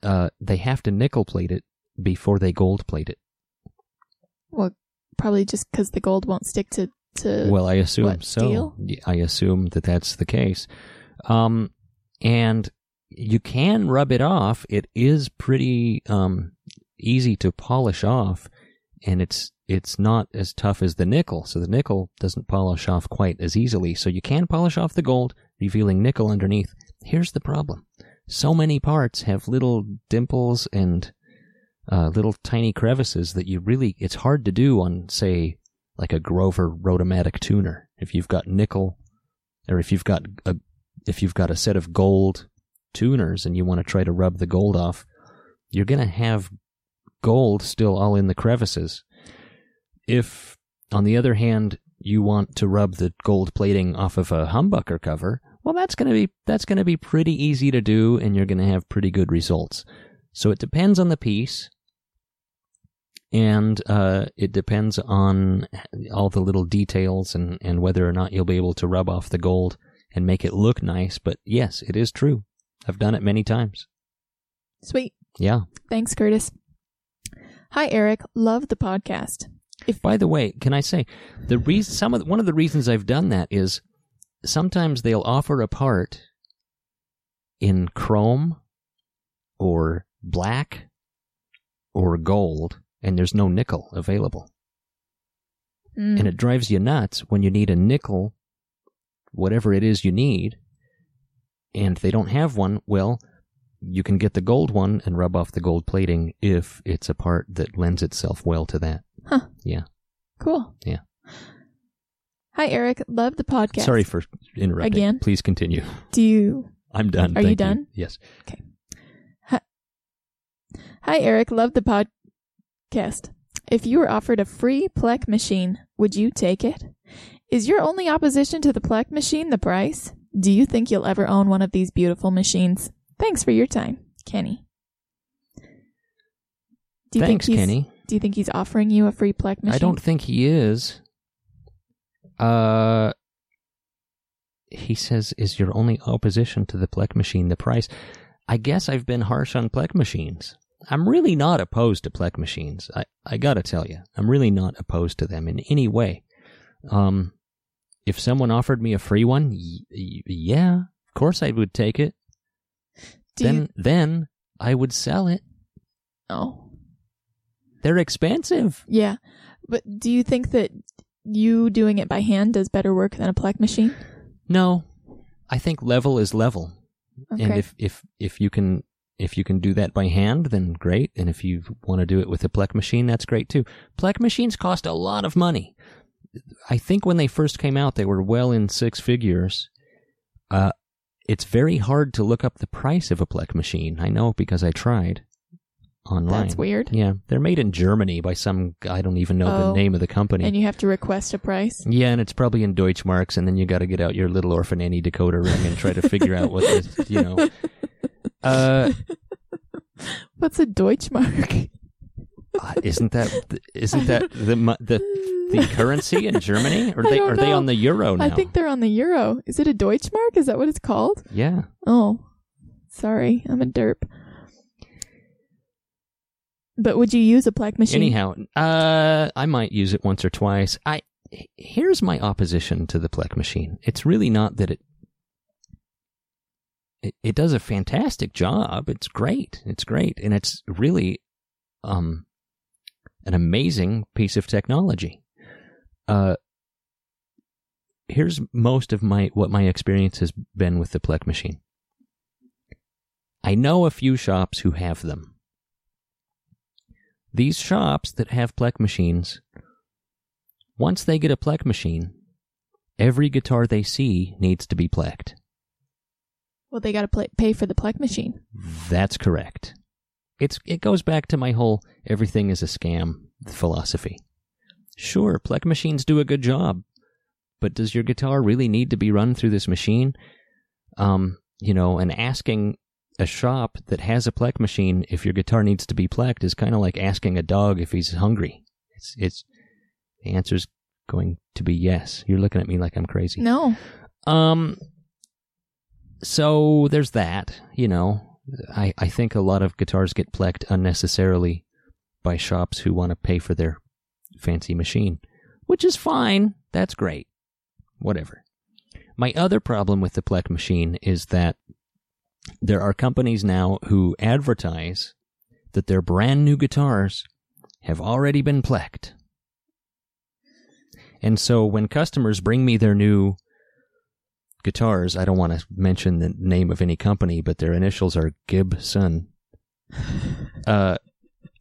uh, they have to nickel plate it before they gold plate it. Well, probably just because the gold won't stick to to. Well, I assume what, so. steel? I assume that that's the case. Um, and you can rub it off. It is pretty um easy to polish off, and it's it's not as tough as the nickel. So the nickel doesn't polish off quite as easily. So you can polish off the gold, revealing nickel underneath. Here's the problem: so many parts have little dimples and uh, little tiny crevices that you really it's hard to do on say like a Grover Rotomatic tuner. If you've got nickel, or if you've got a if you've got a set of gold tuners and you want to try to rub the gold off, you're gonna have gold still all in the crevices. If, on the other hand, you want to rub the gold plating off of a humbucker cover, well, that's going to be that's going to be pretty easy to do, and you're going to have pretty good results. So it depends on the piece, and uh, it depends on all the little details and and whether or not you'll be able to rub off the gold and make it look nice. But yes, it is true. I've done it many times. Sweet. Yeah. Thanks, Curtis. Hi, Eric. Love the podcast. If by the way, can I say the reason some of one of the reasons I've done that is sometimes they'll offer a part in chrome or black or gold and there's no nickel available. Mm. And it drives you nuts when you need a nickel whatever it is you need and they don't have one, well, you can get the gold one and rub off the gold plating if it's a part that lends itself well to that. Huh. Yeah. Cool. Yeah. Hi, Eric. Love the podcast. Sorry for interrupting. Again? Please continue. Do you? I'm done. Are you done? Yes. Okay. Hi, Eric. Love the podcast. If you were offered a free Plek machine, would you take it? Is your only opposition to the Plek machine the price? Do you think you'll ever own one of these beautiful machines? Thanks for your time, Kenny. Do you Thanks, think he's, Kenny. Do you think he's offering you a free Plek machine? I don't think he is. Uh, he says, "Is your only opposition to the Plek machine the price?" I guess I've been harsh on Plek machines. I'm really not opposed to Plek machines. I I gotta tell you, I'm really not opposed to them in any way. Um, if someone offered me a free one, y- y- yeah, of course I would take it. Do then you? then I would sell it. Oh, They're expensive. yeah. But do you think that you doing it by hand does better work than a Plek machine? No, I think level is level. Okay. And if if if you can if you can do that by hand, then great. And if you want to do it with a Plek machine, that's great too. Plek machines cost a lot of money. I think when they first came out, they were well in six figures. Uh, it's very hard to look up the price of a Plek machine. I know because I tried online. That's weird. Yeah, they're made in Germany by some I don't even know Oh. the name of the company. And you have to request a price. Yeah, and it's probably in Deutschmarks, and then you got to get out your little Orphan Annie decoder ring and try to figure out what this, you know. Uh, What's a Deutschmark? Uh, isn't that isn't that the the the currency in Germany? Or they are they on the euro now? I think they're on the euro. Is it a Deutschmark? Is that what it's called? yeah. Oh, sorry, I'm a derp. But would you use a Plek machine? Anyhow, uh, I might use it once or twice. I here's my opposition to the Plek machine. It's really not that it. It, it does a fantastic job. It's great. It's great, and it's really, um, an amazing piece of technology. Uh, here's most of my what my experience has been with the Plek machine. I know a few shops who have them. These shops that have Plek machines, once they get a Plek machine, every guitar they see needs to be Plecked. Well, they got to pay for the Plek machine. That's correct. It's it goes back to my whole everything is a scam philosophy. Sure, Plek machines do a good job, but does your guitar really need to be run through this machine? Um, you know, and asking a shop that has a Plek machine if your guitar needs to be plecked is kind of like asking a dog if he's hungry. It's it's the answer's going to be yes. You're looking at me like I'm crazy. No. Um. So there's that. You know, I I think a lot of guitars get plecked unnecessarily by shops who want to pay for their fancy machine, which is fine. That's great. Whatever. My other problem with the Plek machine is that there are companies now who advertise that their brand new guitars have already been plecked. And so when customers bring me their new guitars, I don't want to mention the name of any company, but their initials are Gibson. Uh,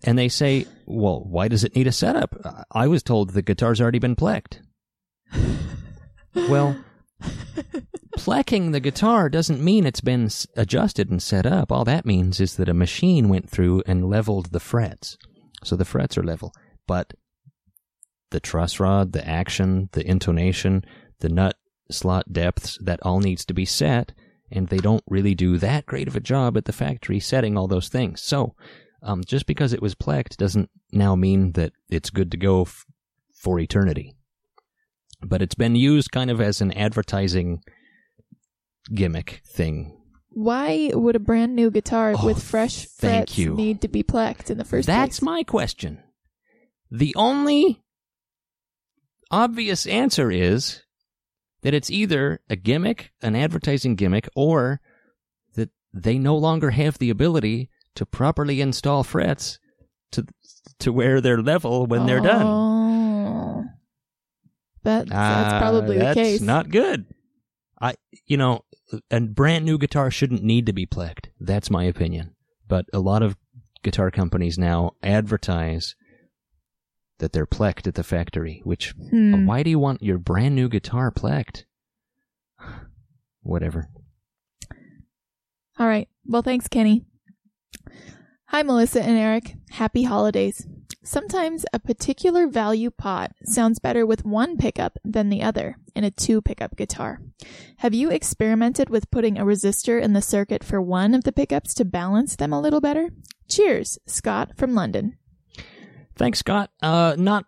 and they say, well, why does it need a setup? I was told the guitar's already been plecked. well, plecking the guitar doesn't mean it's been adjusted and set up. All that means is that a machine went through and leveled the frets. So the frets are level. But the truss rod, the action, the intonation, the nut slot depths, that all needs to be set, and they don't really do that great of a job at the factory setting all those things. So, um, just because it was plecked doesn't now mean that it's good to go f- for eternity. But it's been used kind of as an advertising gimmick thing. Why would a brand new guitar Oh, with fresh thank frets you. need to be plecked in the first That's place? That's my question. The only obvious answer is that it's either a gimmick, an advertising gimmick, or that they no longer have the ability to properly install frets to to where they're level when they're done. Oh. That, that's Ah, probably that's the case. That's not good. I, you know, a brand new guitar shouldn't need to be plecked. That's my opinion. But a lot of guitar companies now advertise that they're plecked at the factory. Which, Hmm. why do you want your brand new guitar plecked? Whatever. All right. Well, thanks, Kenny. Hi, Melissa and Eric. Happy holidays. Sometimes a particular value pot sounds better with one pickup than the other in a two pickup guitar. Have you experimented with putting a resistor in the circuit for one of the pickups to balance them a little better? Cheers, Scott from London. Thanks, Scott. Uh, not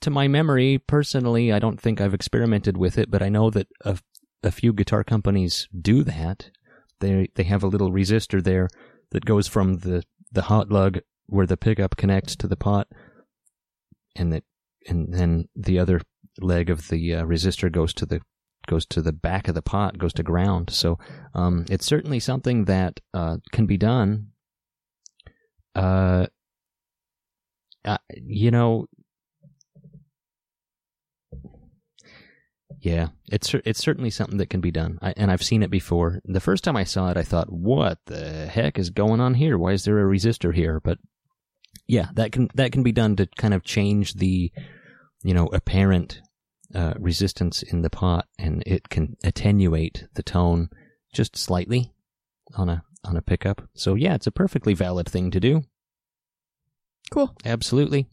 to my memory personally. I don't think I've experimented with it, but I know that a, a few guitar companies do that. They they have a little resistor there that goes from the the hot lug where the pickup connects to the pot, and that and then the other leg of the uh, resistor goes to the goes to the back of the pot, goes to ground. So um, it's certainly something that uh, can be done. Uh, uh, you know, yeah, it's it's certainly something that can be done, I, and I've seen it before. The first time I saw it, I thought, "What the heck is going on here? Why is there a resistor here?" But yeah, that can that can be done to kind of change the, you know, apparent uh, resistance in the pot, and it can attenuate the tone just slightly on a on a pickup. So yeah, it's a perfectly valid thing to do. Cool. Absolutely.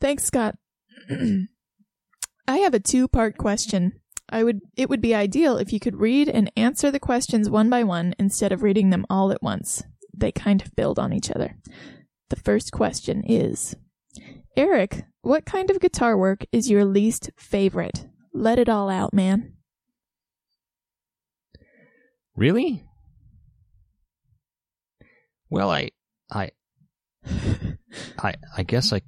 Thanks, Scott. I have a two-part question. I would it would be ideal if you could read and answer the questions one by one instead of reading them all at once. They kind of build on each other. The first question is Eric, what kind of guitar work is your least favorite? Let it all out, man. Really? Well, I, I, I, I guess I,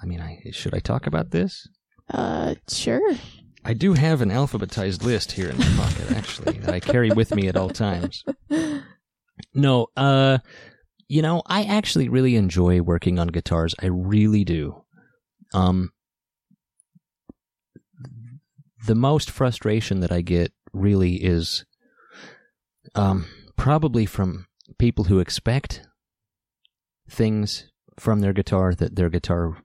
I mean, I should I talk about this? Uh, sure. I do have an alphabetized list here in my pocket, actually, that I carry with me at all times. No, uh, you know, I actually really enjoy working on guitars. I really do. Um, the most frustration that I get really is, um, probably from people who expect things from their guitar that their guitar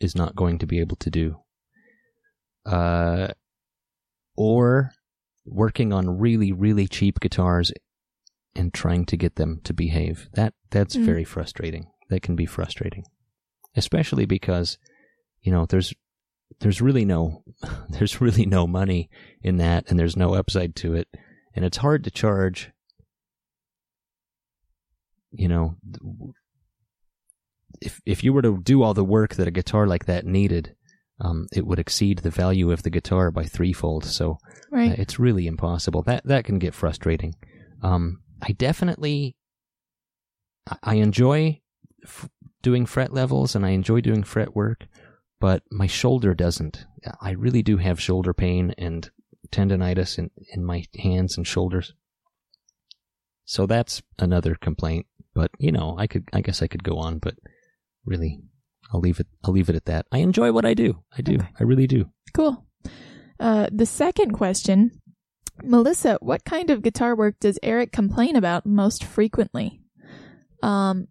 is not going to be able to do. Uh, or working on really, really cheap guitars and trying to get them to behave. That that's Mm. very frustrating. That can be frustrating, especially because you know there's there's really no there's really no money in that, and there's no upside to it, and it's hard to charge. You know, if if you were to do all the work that a guitar like that needed, um, it would exceed the value of the guitar by threefold. So Right. uh, it's really impossible. That that can get frustrating. Um, I definitely I- I enjoy f- doing fret levels and I enjoy doing fret work, but my shoulder doesn't. I really do have shoulder pain and tendonitis in, in my hands and shoulders. So that's another complaint. But you know, I could I guess I could go on, but really I'll leave it I'll leave it at that. I enjoy what I do. I do. Okay. I really do. Cool. Uh, the second question Melissa, what kind of guitar work does Eric complain about most frequently? Um,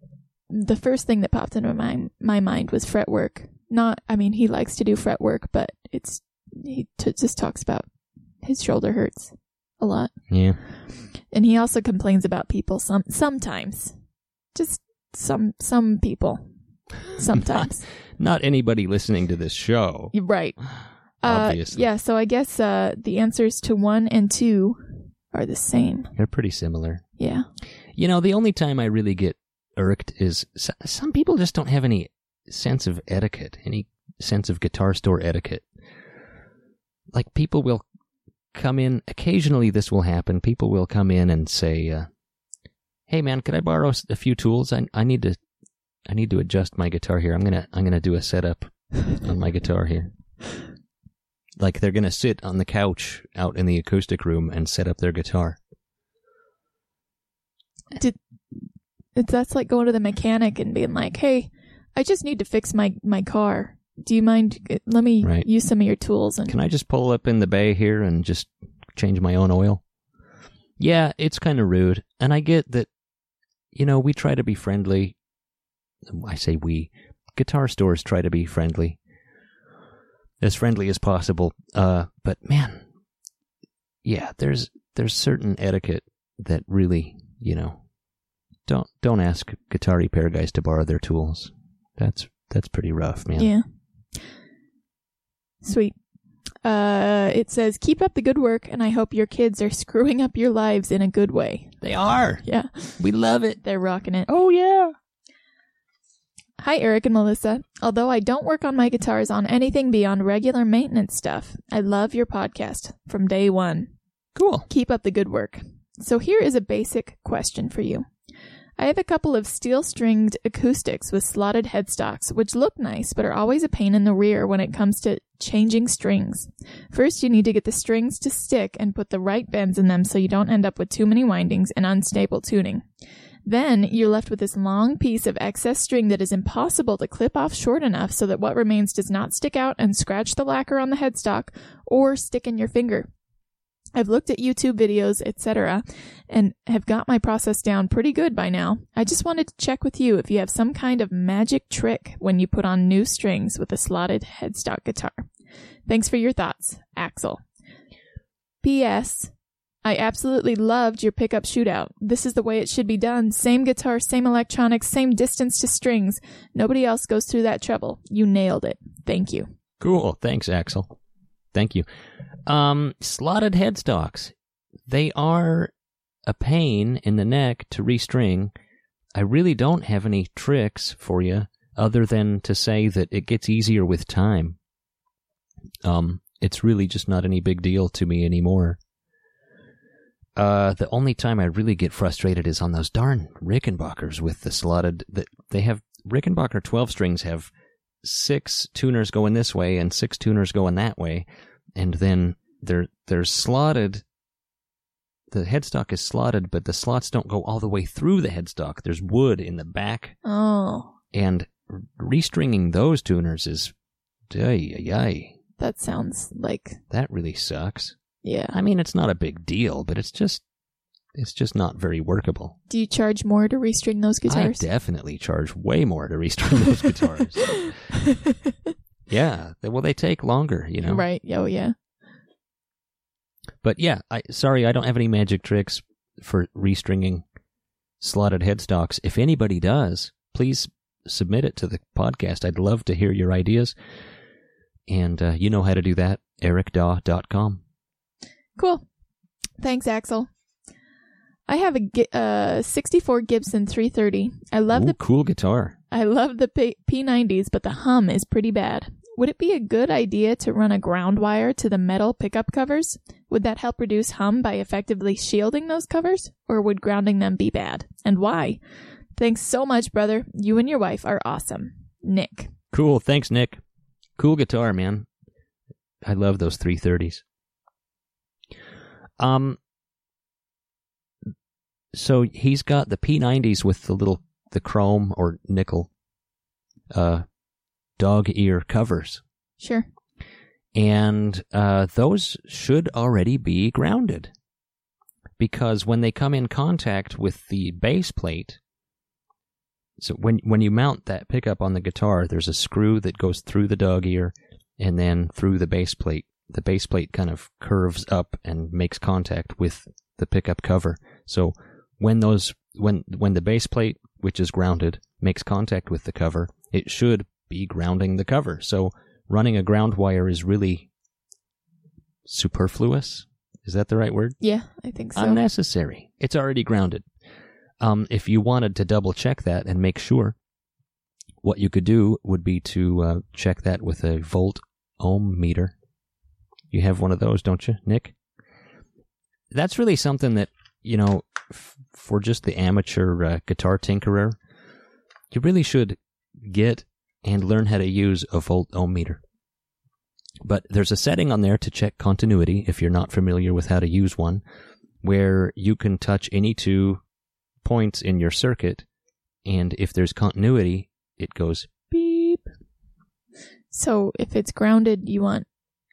the first thing that popped into my, my mind was fret work. Not, I mean, he likes to do fret work, but it's, he t- just talks about his shoulder hurts a lot. Yeah. And he also complains about people some, sometimes. Just some some people sometimes. Not anybody listening to this show. Right. Uh, Obviously. yeah, so I guess uh, the answers to one and two are the same. They're pretty similar. Yeah. You know, the only time I really get irked is s- some people just don't have any sense of etiquette, any sense of guitar store etiquette. Like people will come in, occasionally this will happen. People will come in and say, uh, "Hey man, could I borrow a few tools? I I need to I need to adjust my guitar here. I'm going to I'm to do a setup on my guitar here." Like they're going to sit on the couch out in the acoustic room and set up their guitar. Did it's that's like going to the mechanic and being like, "Hey, I just need to fix my my car. Do you mind? uh, Let me Right. use some of your tools." And Can I just pull up in the bay here and just change my own oil? Yeah, it's kind of rude. And I get that, you know, we try to be friendly. I say we. Guitar stores try to be friendly. As friendly as possible. Uh, but man, yeah, there's, there's certain etiquette that really, you know, don't, don't ask guitar repair guys to borrow their tools. That's, that's pretty rough, man. Yeah. Sweet. Uh, it says, "Keep up the good work, and I hope your kids are screwing up your lives in a good way." They are. Yeah, We love it. they're rocking it. Oh, yeah. Hi, Eric and Melissa. Although I don't work on my guitars on anything beyond regular maintenance stuff, I love your podcast from day one. Cool. Keep up the good work. So here is a basic question for you. I have a couple of steel stringed acoustics with slotted headstocks, which look nice but are always a pain in the rear when it comes to changing strings. First, you need to get the strings to stick and put the right bends in them so you don't end up with too many windings and unstable tuning. Then you're left with this long piece of excess string that is impossible to clip off short enough so that what remains does not stick out and scratch the lacquer on the headstock or stick in your finger. I've looked at YouTube videos, etc., and have got my process down pretty good by now. I just wanted to check with you if you have some kind of magic trick when you put on new strings with a slotted headstock guitar. Thanks for your thoughts, Axel. P.S. I absolutely loved your pickup shootout. This is the way it should be done. Same guitar, same electronics, same distance to strings. Nobody else goes through that trouble. You nailed it. Thank you. Cool. Thanks, Axel. Thank you. Um, slotted headstocks. They are a pain in the neck to restring. I really don't have any tricks for you other than to say that it gets easier with time. Um, it's really just not any big deal to me anymore. Uh, the only time I really get frustrated is on those darn Rickenbackers with the slotted. That they have Rickenbacker twelve strings have six tuners going this way and six tuners going that way, and then they're they're slotted. The headstock is slotted, but the slots don't go all the way through the headstock. There's wood in the back, Oh, and restringing those tuners is, ay, ay, ay, that sounds like, that really sucks. Yeah. I mean, it's not a big deal, but it's just, it's just not very workable. Do you charge more to restring those guitars? I definitely charge way more to restring those guitars. Yeah, well, they take longer, you know. Right. Oh, yeah. But yeah, I sorry, I don't have any magic tricks for restringing slotted headstocks. If anybody does, please submit it to the podcast. I'd love to hear your ideas. And uh, you know how to do that, ericdaw.com. Cool. Thanks, Axel. I have a uh, 64 Gibson 330. I love Ooh, the cool guitar. I love the P- P90s, but the hum is pretty bad. Would it be a good idea to run a ground wire to the metal pickup covers? Would that help reduce hum by effectively shielding those covers? Or would grounding them be bad? And why? Thanks so much, brother. You and your wife are awesome. Nick. Cool. Thanks, Nick. Cool guitar, man. I love those 330s. Um, so he's got the P90s with the little, the chrome or nickel, uh, dog ear covers. Sure. And, uh, those should already be grounded. Because when they come in contact with the base plate, so when when you mount that pickup on the guitar, there's a screw that goes through the dog ear and then through the base plate. The base plate kind of curves up and makes contact with the pickup cover. So when those when when the base plate which is grounded, makes contact with the cover, it should be grounding the cover. So running a ground wire is really superfluous. Is that the right word? Yeah, I think so. Unnecessary. It's already grounded. Um, if you wanted to double check that and make sure, what you could do would be to uh, check that with a volt ohm meter. You have one of those, don't you, Nick? That's really something that, you know, f- for just the amateur uh, guitar tinkerer, you really should get and learn how to use a volt ohm meter. But there's a setting on there to check continuity if you're not familiar with how to use one, where you can touch any two points in your circuit, and if there's continuity, it goes beep. So if it's grounded, you want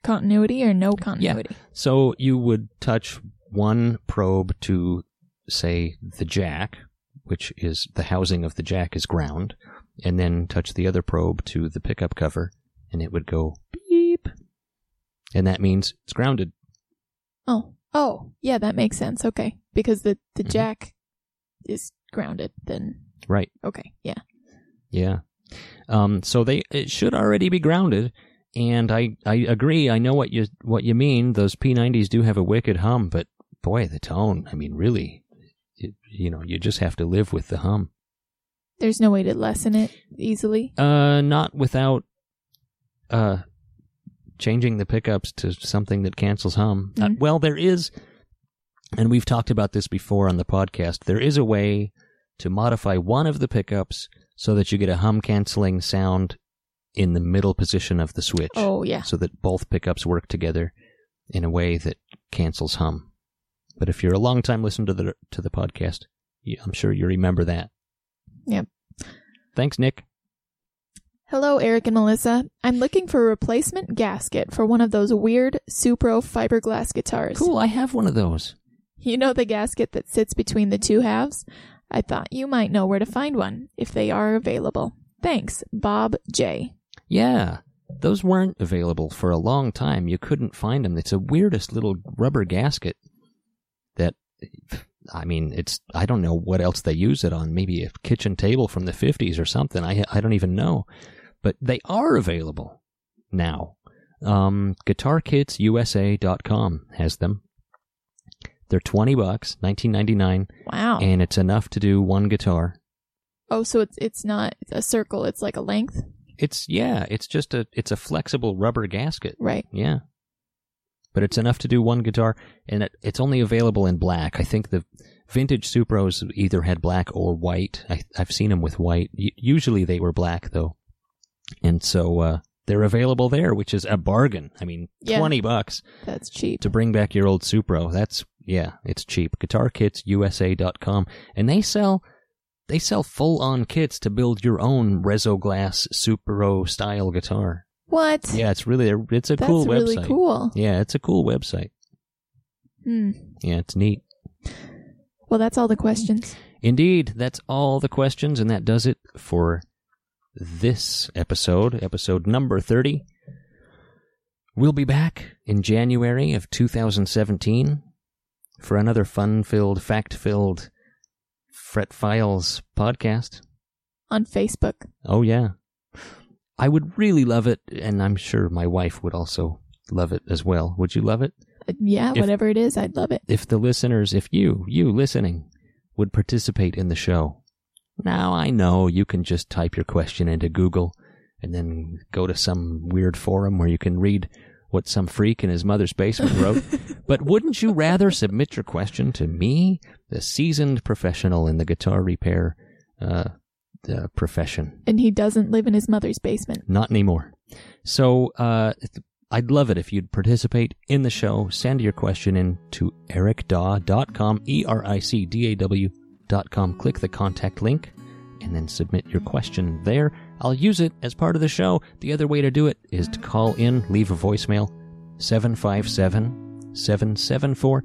continuity or no continuity? So you would touch one probe to, say, the jack, which is the housing of the jack is ground, and then touch the other probe to the pickup cover, and it would go beep. And that means it's grounded. Oh, oh, yeah, that makes sense. Okay, because the the Mhm. jack is grounded. Then Right. okay, yeah. Yeah. Um, so they it should already be grounded, and I, I agree. I know what you what you mean. Those P90s do have a wicked hum, but boy, the tone. I mean, really, it, you know, you just have to live with the hum. There's no way to lessen it easily. Uh, not without uh changing the pickups to something that cancels hum. Uh, Mhm. well, there is, and we've talked about this before on the podcast. There is a way to modify one of the pickups so that you get a hum canceling sound in the middle position of the switch. Oh yeah. So that both pickups work together in a way that cancels hum. But if you're a long time listener to the to the podcast, I'm sure you remember that. Yep. Thanks, Nick. Hello, Eric and Melissa. I'm looking for a replacement gasket for one of those weird Supro fiberglass guitars. Cool, I have one of those. You know the gasket that sits between the two halves? I thought you might know where to find one if they are available. Thanks, Bob J. Yeah, those weren't available for a long time. You couldn't find them. It's a weirdest little rubber gasket that, I mean, it's, I don't know what else they use it on. Maybe a kitchen table from the 50s or something. I, I don't even know. But they are available now. Um, GuitarKitsUSA.com has them. They're 20 bucks, 1999, Wow. and it's enough to do one guitar. oh, so it's it's not a circle, it's like a length? It's, yeah, it's just a, it's a flexible rubber gasket. Right. Yeah. But it's enough to do one guitar, and it, it's only available in black. I think the vintage Supros either had black or white. I, I've seen them with white. U- usually they were black, though. And so uh, they're available there, which is a bargain. I mean, Yeah. 20 bucks That's cheap. to bring back your old Supro. That's, yeah, it's cheap. GuitarKitsUSA.com. And they sell. They sell full-on kits to build your own Res-O-Glas Supro style guitar. What? Yeah, it's really it's a That's cool really website. cool. Yeah, it's a cool website. Hmm. Yeah, it's neat. Well, that's all the questions. Indeed, that's all the questions, and that does it for this episode, episode number 30. We'll be back in January of 2017 for another fun filled, fact filled Fret Files podcast. On Facebook. Oh, yeah. I would really love it, and I'm sure my wife would also love it as well. Would you love it? Uh, yeah, If- whatever it is, I'd love it. if the listeners, if you, you listening, would participate in the show. Now I know you can just type your question into Google and then go to some weird forum where you can read what some freak in his mother's basement wrote. but wouldn't you rather submit your question to me, the seasoned professional in the guitar repair uh, uh, profession? And he doesn't live in his mother's basement. Not anymore. So uh, I'd love it if you'd participate in the show. Send your question in to ericdaw.com, E R I C D A W.com. Click the contact link and then submit your question there. I'll use it as part of the show. The other way to do it is to call in, leave a voicemail 757 774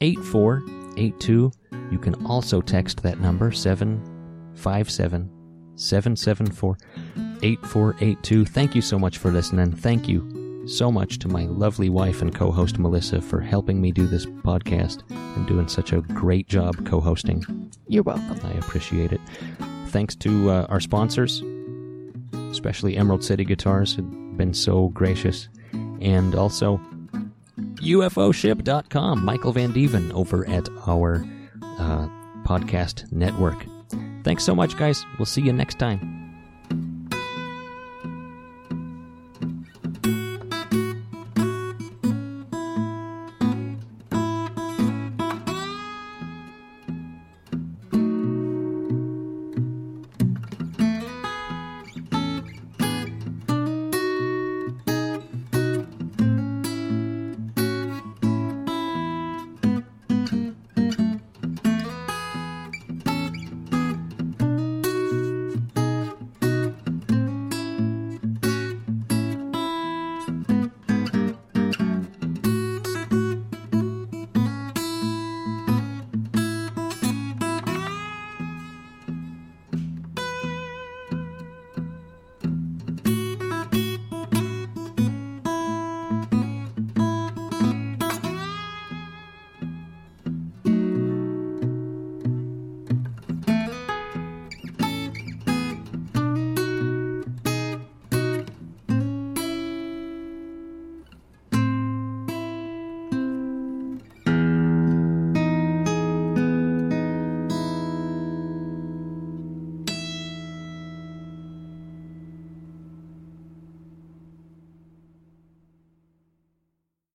8482. You can also text that number 757 774 8482. Thank you so much for listening. Thank you so much to my lovely wife and co host Melissa for helping me do this podcast and doing such a great job co hosting. You're welcome. I appreciate it. Thanks to uh, our sponsors, especially Emerald City Guitars, have been so gracious. And also UFOship.com, Michael Van Deven over at our uh, podcast network. Thanks so much, guys. We'll see you next time.